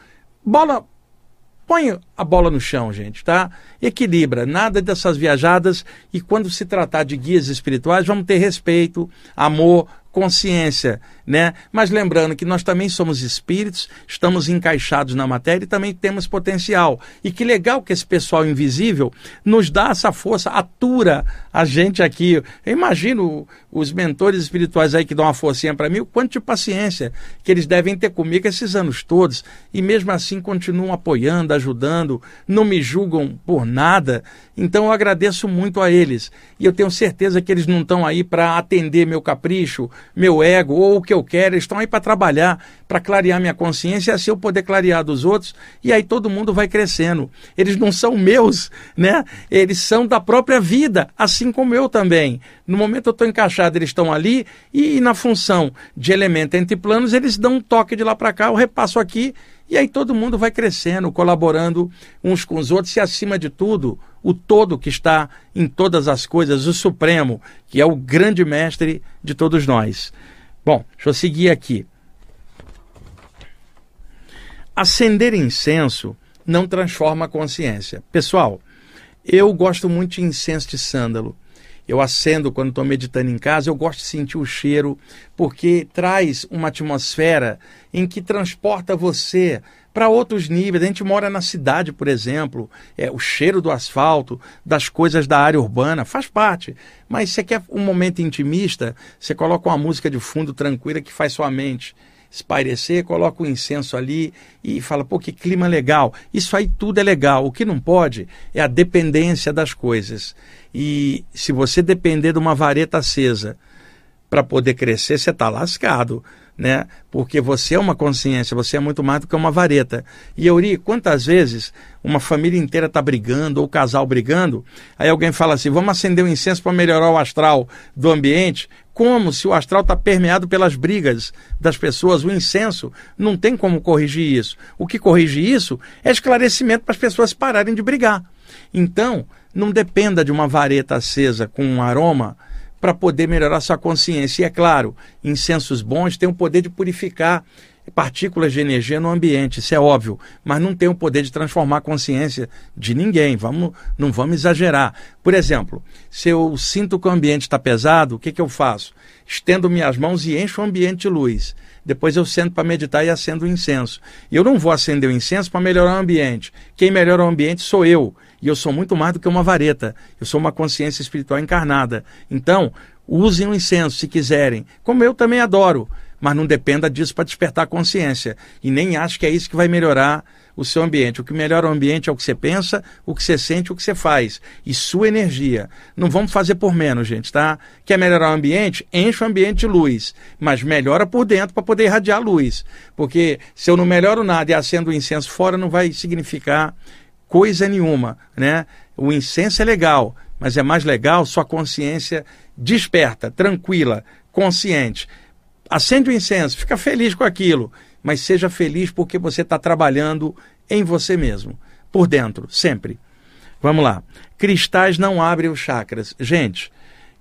bola Põe a bola no chão, gente, tá? Equilibra, nada dessas viajadas. E quando se tratar de guias espirituais, vamos ter respeito, amor, consciência, né? Mas lembrando que nós também somos espíritos, estamos encaixados na matéria e também temos potencial. E que legal que esse pessoal invisível nos dá essa força, atura a gente aqui. Eu imagino os mentores espirituais aí que dão uma forcinha para mim, o quanto de paciência que eles devem ter comigo esses anos todos e mesmo assim continuam apoiando, ajudando, não me julgam por nada. Então eu agradeço muito a eles. E eu tenho certeza que eles não estão aí para atender meu capricho, meu ego ou o que eu quero, eles estão aí para trabalhar, para clarear minha consciência assim eu poder clarear dos outros e aí todo mundo vai crescendo. Eles não são meus, né? Eles são da própria vida, assim como eu também. No momento eu estou encaixado, eles estão ali e, e na função de elemento entre planos, eles dão um toque de lá para cá, eu repasso aqui e aí todo mundo vai crescendo, colaborando uns com os outros e, acima de tudo, o todo que está em todas as coisas, o Supremo, que é o grande mestre de todos nós. Bom, deixa eu seguir aqui. Acender incenso não transforma a consciência. Pessoal, eu gosto muito de incenso de sândalo eu acendo quando estou meditando em casa, eu gosto de sentir o cheiro, porque traz uma atmosfera em que transporta você para outros níveis. A gente mora na cidade, por exemplo, é, o cheiro do asfalto, das coisas da área urbana, faz parte. Mas você quer um momento intimista, você coloca uma música de fundo tranquila que faz sua mente espairecer, coloca o incenso ali e fala, pô, que clima legal. Isso aí tudo é legal. O que não pode é a dependência das coisas. E se você depender de uma vareta acesa para poder crescer, você está lascado, né? Porque você é uma consciência, você é muito mais do que uma vareta. E Euri, quantas vezes uma família inteira está brigando ou o casal brigando, aí alguém fala assim: vamos acender um incenso para melhorar o astral do ambiente. Como se o astral está permeado pelas brigas das pessoas? O incenso não tem como corrigir isso. O que corrige isso é esclarecimento para as pessoas pararem de brigar. Então, não dependa de uma vareta acesa com um aroma para poder melhorar sua consciência. E é claro, incensos bons têm o poder de purificar partículas de energia no ambiente, isso é óbvio, mas não tem o poder de transformar a consciência de ninguém. Vamos, não vamos exagerar. Por exemplo, se eu sinto que o ambiente está pesado, o que, que eu faço? Estendo minhas mãos e encho o ambiente de luz. Depois eu sento para meditar e acendo o incenso. E eu não vou acender o incenso para melhorar o ambiente. Quem melhora o ambiente sou eu. E eu sou muito mais do que uma vareta. Eu sou uma consciência espiritual encarnada. Então, usem o incenso se quiserem, como eu também adoro, mas não dependa disso para despertar a consciência. E nem acho que é isso que vai melhorar o seu ambiente. O que melhora o ambiente é o que você pensa, o que você sente, o que você faz. E sua energia. Não vamos fazer por menos, gente, tá? Quer melhorar o ambiente? Enche o ambiente de luz. Mas melhora por dentro para poder irradiar luz. Porque se eu não melhoro nada e acendo o incenso fora, não vai significar coisa nenhuma, né? O incenso é legal, mas é mais legal sua consciência desperta, tranquila, consciente. Acende o incenso, fica feliz com aquilo, mas seja feliz porque você está trabalhando em você mesmo, por dentro, sempre. Vamos lá. Cristais não abrem os chakras. Gente,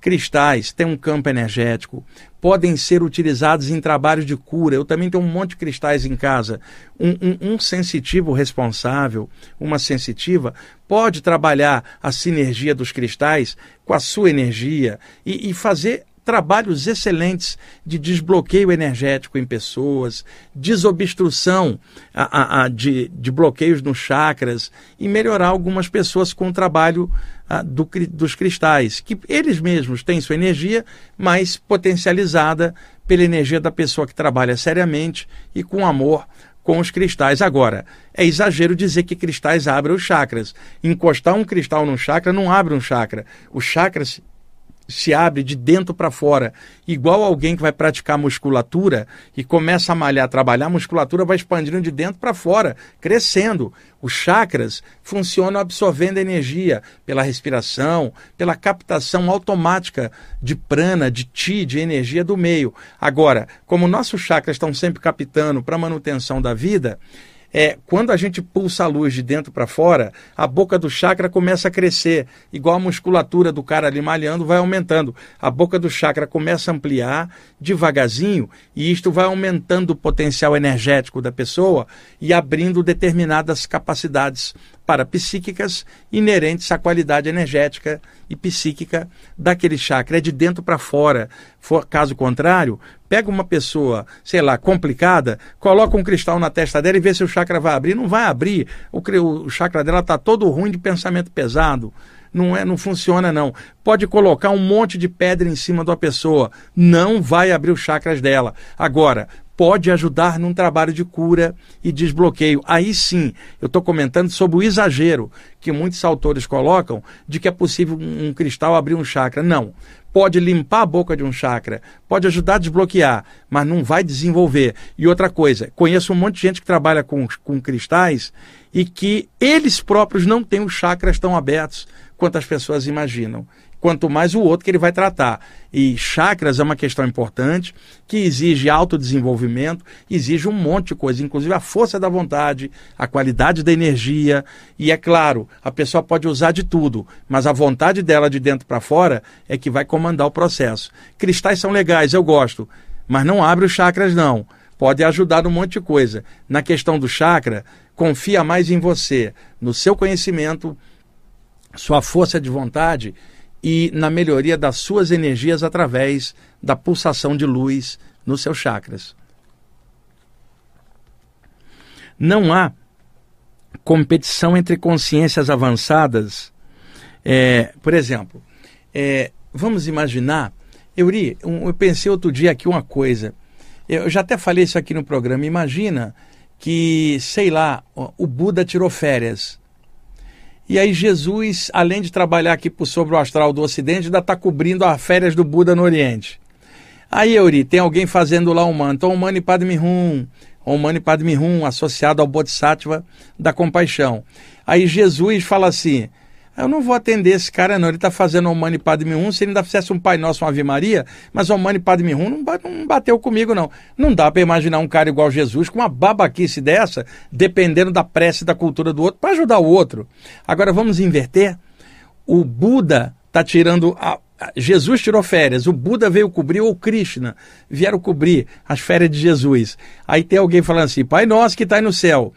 cristais têm um campo energético, podem ser utilizados em trabalhos de cura. Eu também tenho um monte de cristais em casa. Um, um, um sensitivo responsável, uma sensitiva, pode trabalhar a sinergia dos cristais com a sua energia e, e fazer trabalhos excelentes de desbloqueio energético em pessoas, desobstrução a, a, a, de, de, bloqueios nos chakras e melhorar algumas pessoas com o trabalho do, dos cristais, que eles mesmos têm sua energia, mas potencializada pela energia da pessoa que trabalha seriamente e com amor com os cristais. Agora, é exagero dizer que cristais abrem os chakras. Encostar um cristal num chakra não abre um chakra. Os chakras se abre de dentro para fora, igual alguém que vai praticar musculatura e começa a malhar, trabalhar, a musculatura vai expandindo de dentro para fora, crescendo. Os chakras funcionam absorvendo energia pela respiração, pela captação automática de prana, de ti, de energia do meio. Agora, como nossos chakras estão sempre captando para manutenção da vida, é, quando a gente pulsa a luz de dentro para fora, a boca do chakra começa a crescer, igual a musculatura do cara ali malhando vai aumentando. A boca do chakra começa a ampliar devagarzinho e isto vai aumentando o potencial energético da pessoa e abrindo determinadas capacidades parapsíquicas inerentes à qualidade energética e psíquica daquele chakra. É de dentro para fora. For, caso contrário, pega uma pessoa, sei lá, complicada, coloca um cristal na testa dela e vê se o chakra vai abrir. Não vai abrir. O, o chakra dela está todo ruim de pensamento pesado. Não, é, não funciona, não. Pode colocar um monte de pedra em cima da pessoa. Não vai abrir os chakras dela. Agora, pode ajudar num trabalho de cura e desbloqueio. Aí sim, eu estou comentando sobre o exagero que muitos autores colocam de que é possível um, cristal abrir um chakra. Não. Pode limpar a boca de um chakra, pode ajudar a desbloquear, mas não vai desenvolver. E outra coisa, conheço um monte de gente que trabalha com, com cristais e que eles próprios não têm os chakras tão abertos quanto as pessoas imaginam quanto mais o outro que ele vai tratar. E chakras é uma questão importante, que exige autodesenvolvimento, exige um monte de coisa, inclusive a força da vontade, a qualidade da energia. E é claro, a pessoa pode usar de tudo, mas a vontade dela de dentro para fora é que vai comandar o processo. Cristais são legais, eu gosto, mas não abre os chakras, não. Pode ajudar num monte de coisa. Na questão do chakra, confia mais em você, no seu conhecimento, sua força de vontade e na melhoria das suas energias através da pulsação de luz nos seus chakras. Não há competição entre consciências avançadas. É, por exemplo, é, vamos imaginar, Euri, eu pensei outro dia aqui uma coisa. Eu já até falei isso aqui no programa. Imagina que, sei lá, o Buda tirou férias e aí Jesus, além de trabalhar aqui sobre o astral do Ocidente, ainda está cobrindo as férias do Buda no Oriente. Aí, Euri, tem alguém fazendo lá um manto, um Mani Padme Hum, um Mani Padme Hum, associado ao Bodhisattva da compaixão. Aí Jesus fala assim, eu não vou atender esse cara, não. Ele está fazendo o Mani Padme Hum. Se ele ainda fizesse um Pai Nosso, uma Ave Maria, mas o Mani Padme Hum não, não bateu comigo, não. Não dá para imaginar um cara igual Jesus com uma babaquice dessa, dependendo da prece da cultura do outro, para ajudar o outro. Agora vamos inverter. O Buda está tirando. A, Jesus tirou férias, o Buda veio cobrir, ou Krishna vieram cobrir as férias de Jesus. Aí tem alguém falando assim: Pai Nosso que está no céu.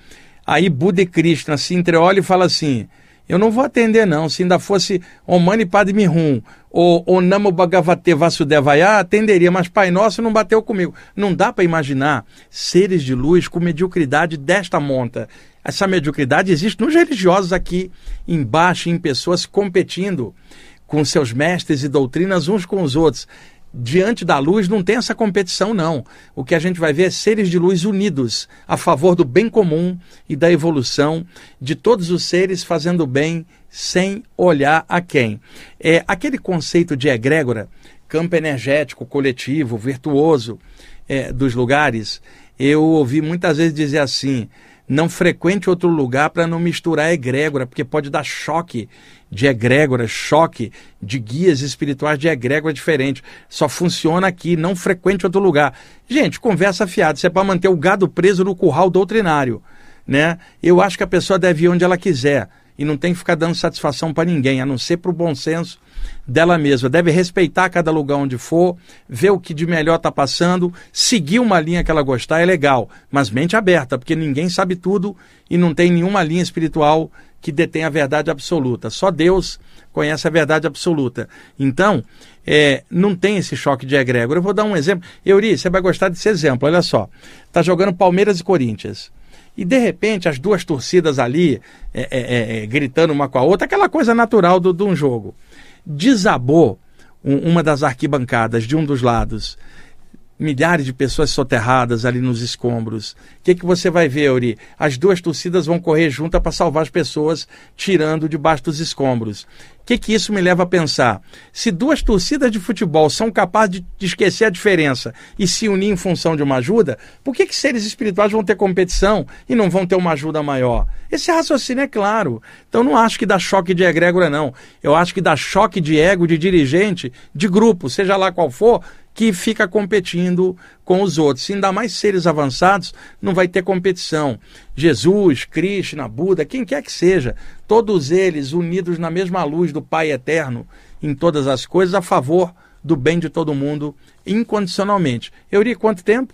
Aí Buda e Krishna se entreolham e falam assim eu não vou atender, não. Se ainda fosse Omani Padme Hum ou Onamo Bhagavate Vasudevaya, atenderia, mas Pai Nosso não bateu comigo. Não dá para imaginar seres de luz com mediocridade desta monta. Essa mediocridade existe nos religiosos aqui embaixo, em pessoas competindo com seus mestres e doutrinas uns com os outros diante da luz não tem essa competição, não. O que a gente vai ver é seres de luz unidos a favor do bem comum e da evolução de todos os seres fazendo bem sem olhar a quem. É aquele conceito de egrégora, campo energético, coletivo, virtuoso é, dos lugares. Eu ouvi muitas vezes dizer assim: não frequente outro lugar para não misturar egrégora, porque pode dar choque de egrégora, choque de guias espirituais de egrégora diferente. Só funciona aqui, não frequente outro lugar. Gente, conversa fiada, isso é para manter o gado preso no curral doutrinário. Né? Eu acho que a pessoa deve ir onde ela quiser e não tem que ficar dando satisfação para ninguém, a não ser para o bom senso dela mesma. Deve respeitar cada lugar onde for, ver o que de melhor está passando, seguir uma linha que ela gostar é legal, mas mente aberta, porque ninguém sabe tudo e não tem nenhuma linha espiritual que detém a verdade absoluta. Só Deus conhece a verdade absoluta. Então, é, não tem esse choque de egrégor. Eu vou dar um exemplo. Euri, você vai gostar desse exemplo. Olha só. Está jogando Palmeiras e Corinthians. E de repente as duas torcidas ali é, é, é, é gritando uma com a outra, aquela coisa natural de um jogo. Desabou um, uma das arquibancadas de um dos lados milhares de pessoas soterradas ali nos escombros. O que, que você vai ver, Uri? As duas torcidas vão correr juntas para salvar as pessoas, tirando debaixo dos escombros. O que, que isso me leva a pensar? Se duas torcidas de futebol são capazes de, esquecer a diferença e se unir em função de uma ajuda, por que, que seres espirituais vão ter competição e não vão ter uma ajuda maior? Esse raciocínio é claro. Então não acho que dá choque de egrégora, não. Eu acho que dá choque de ego de dirigente, de grupo, seja lá qual for, que fica competindo com os outros. Ainda mais seres avançados, não vai ter competição. Jesus, Krishna, Buda, quem quer que seja, todos eles unidos na mesma luz do Pai eterno em todas as coisas, a favor do bem de todo mundo, incondicionalmente. Eu iria quanto tempo?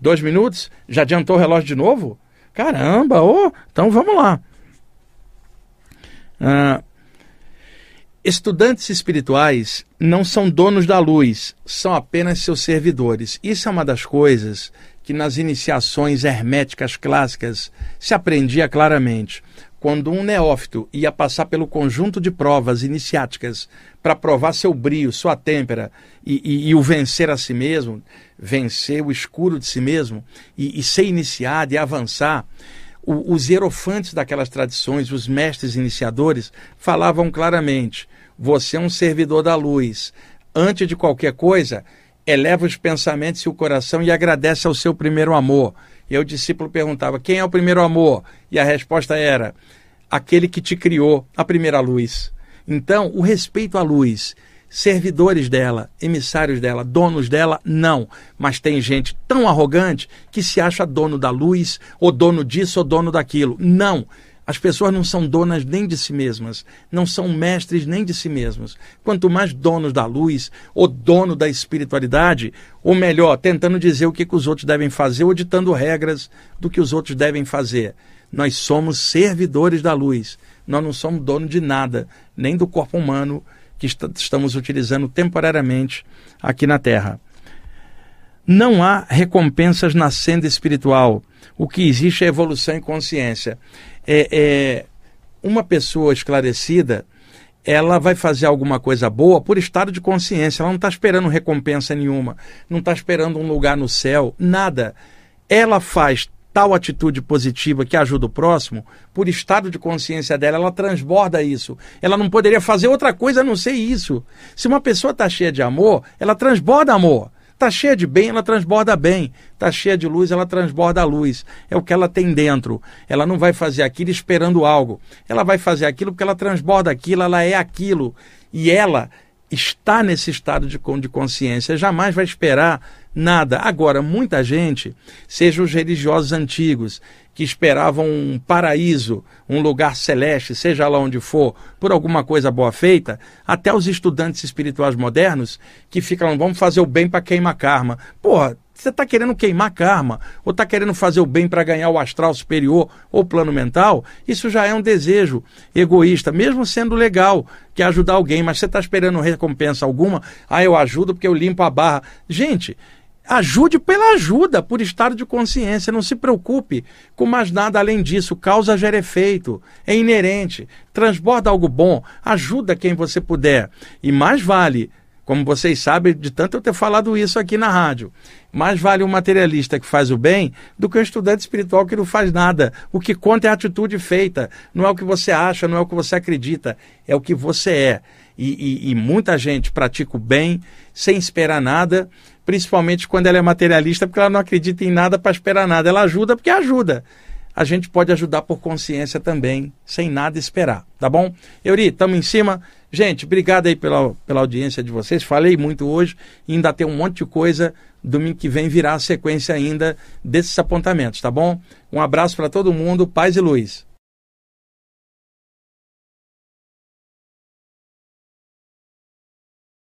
Dois minutos? Já adiantou o relógio de novo? Caramba, oh, então vamos lá. Ah, Estudantes espirituais não são donos da luz, são apenas seus servidores. Isso é uma das coisas que nas iniciações herméticas clássicas se aprendia claramente. Quando um neófito ia passar pelo conjunto de provas iniciáticas para provar seu brio, sua têmpera e, e, e, o vencer a si mesmo, vencer o escuro de si mesmo e, e ser iniciado e avançar, o, os hierofantes daquelas tradições, os mestres iniciadores, falavam claramente: você é um servidor da luz. Antes de qualquer coisa, eleva os pensamentos e o coração e agradece ao seu primeiro amor. E o discípulo perguntava: quem é o primeiro amor? E a resposta era: aquele que te criou, a primeira luz. Então, o respeito à luz servidores dela, emissários dela, donos dela, não. Mas tem gente tão arrogante que se acha dono da luz, ou dono disso, ou dono daquilo. Não. As pessoas não são donas nem de si mesmas, não são mestres nem de si mesmas. Quanto mais donos da luz, ou dono da espiritualidade, ou melhor, tentando dizer o que, que os outros devem fazer, ou ditando regras do que os outros devem fazer. Nós somos servidores da luz. Nós não somos dono de nada, nem do corpo humano, que estamos utilizando temporariamente aqui na Terra. Não há recompensas na senda espiritual. O que existe é evolução em consciência. É, é, uma pessoa esclarecida, ela vai fazer alguma coisa boa por estado de consciência. Ela não está esperando recompensa nenhuma, não está esperando um lugar no céu, nada. Ela faz tal atitude positiva que ajuda o próximo, por estado de consciência dela, ela transborda isso. Ela não poderia fazer outra coisa a não ser isso. Se uma pessoa está cheia de amor, ela transborda amor. Está cheia de bem, ela transborda bem. Está cheia de luz, ela transborda a luz. É o que ela tem dentro. Ela não vai fazer aquilo esperando algo. Ela vai fazer aquilo porque ela transborda aquilo, ela é aquilo. E ela está nesse estado de, de consciência. Jamais vai esperar Nada. Agora, muita gente, seja os religiosos antigos, que esperavam um paraíso, um lugar celeste, seja lá onde for, por alguma coisa boa feita, até os estudantes espirituais modernos que ficam, vamos fazer o bem para queimar karma. Porra, você está querendo queimar karma, ou está querendo fazer o bem para ganhar o astral superior ou plano mental, isso já é um desejo egoísta, mesmo sendo legal que ajudar alguém, mas você está esperando recompensa alguma, ah, eu ajudo porque eu limpo a barra. Gente, Ajude pela ajuda, por estado de consciência. Não se preocupe com mais nada além disso. Causa gera efeito. É inerente. Transborda algo bom. Ajuda quem você puder. E mais vale, como vocês sabem, de tanto eu ter falado isso aqui na rádio, mais vale um materialista que faz o bem do que um estudante espiritual que não faz nada. O que conta é a atitude feita. Não é o que você acha, não é o que você acredita. É o que você é. E, e, e muita gente pratica o bem sem esperar nada principalmente quando ela é materialista, porque ela não acredita em nada para esperar nada. Ela ajuda porque ajuda. A gente pode ajudar por consciência também, sem nada esperar, tá bom? Euri, estamos em cima. Gente, obrigado aí pela, pela audiência de vocês. Falei muito hoje ainda tem um monte de coisa. Domingo que vem virá a sequência ainda desses apontamentos, tá bom? Um abraço para todo mundo, paz e luz.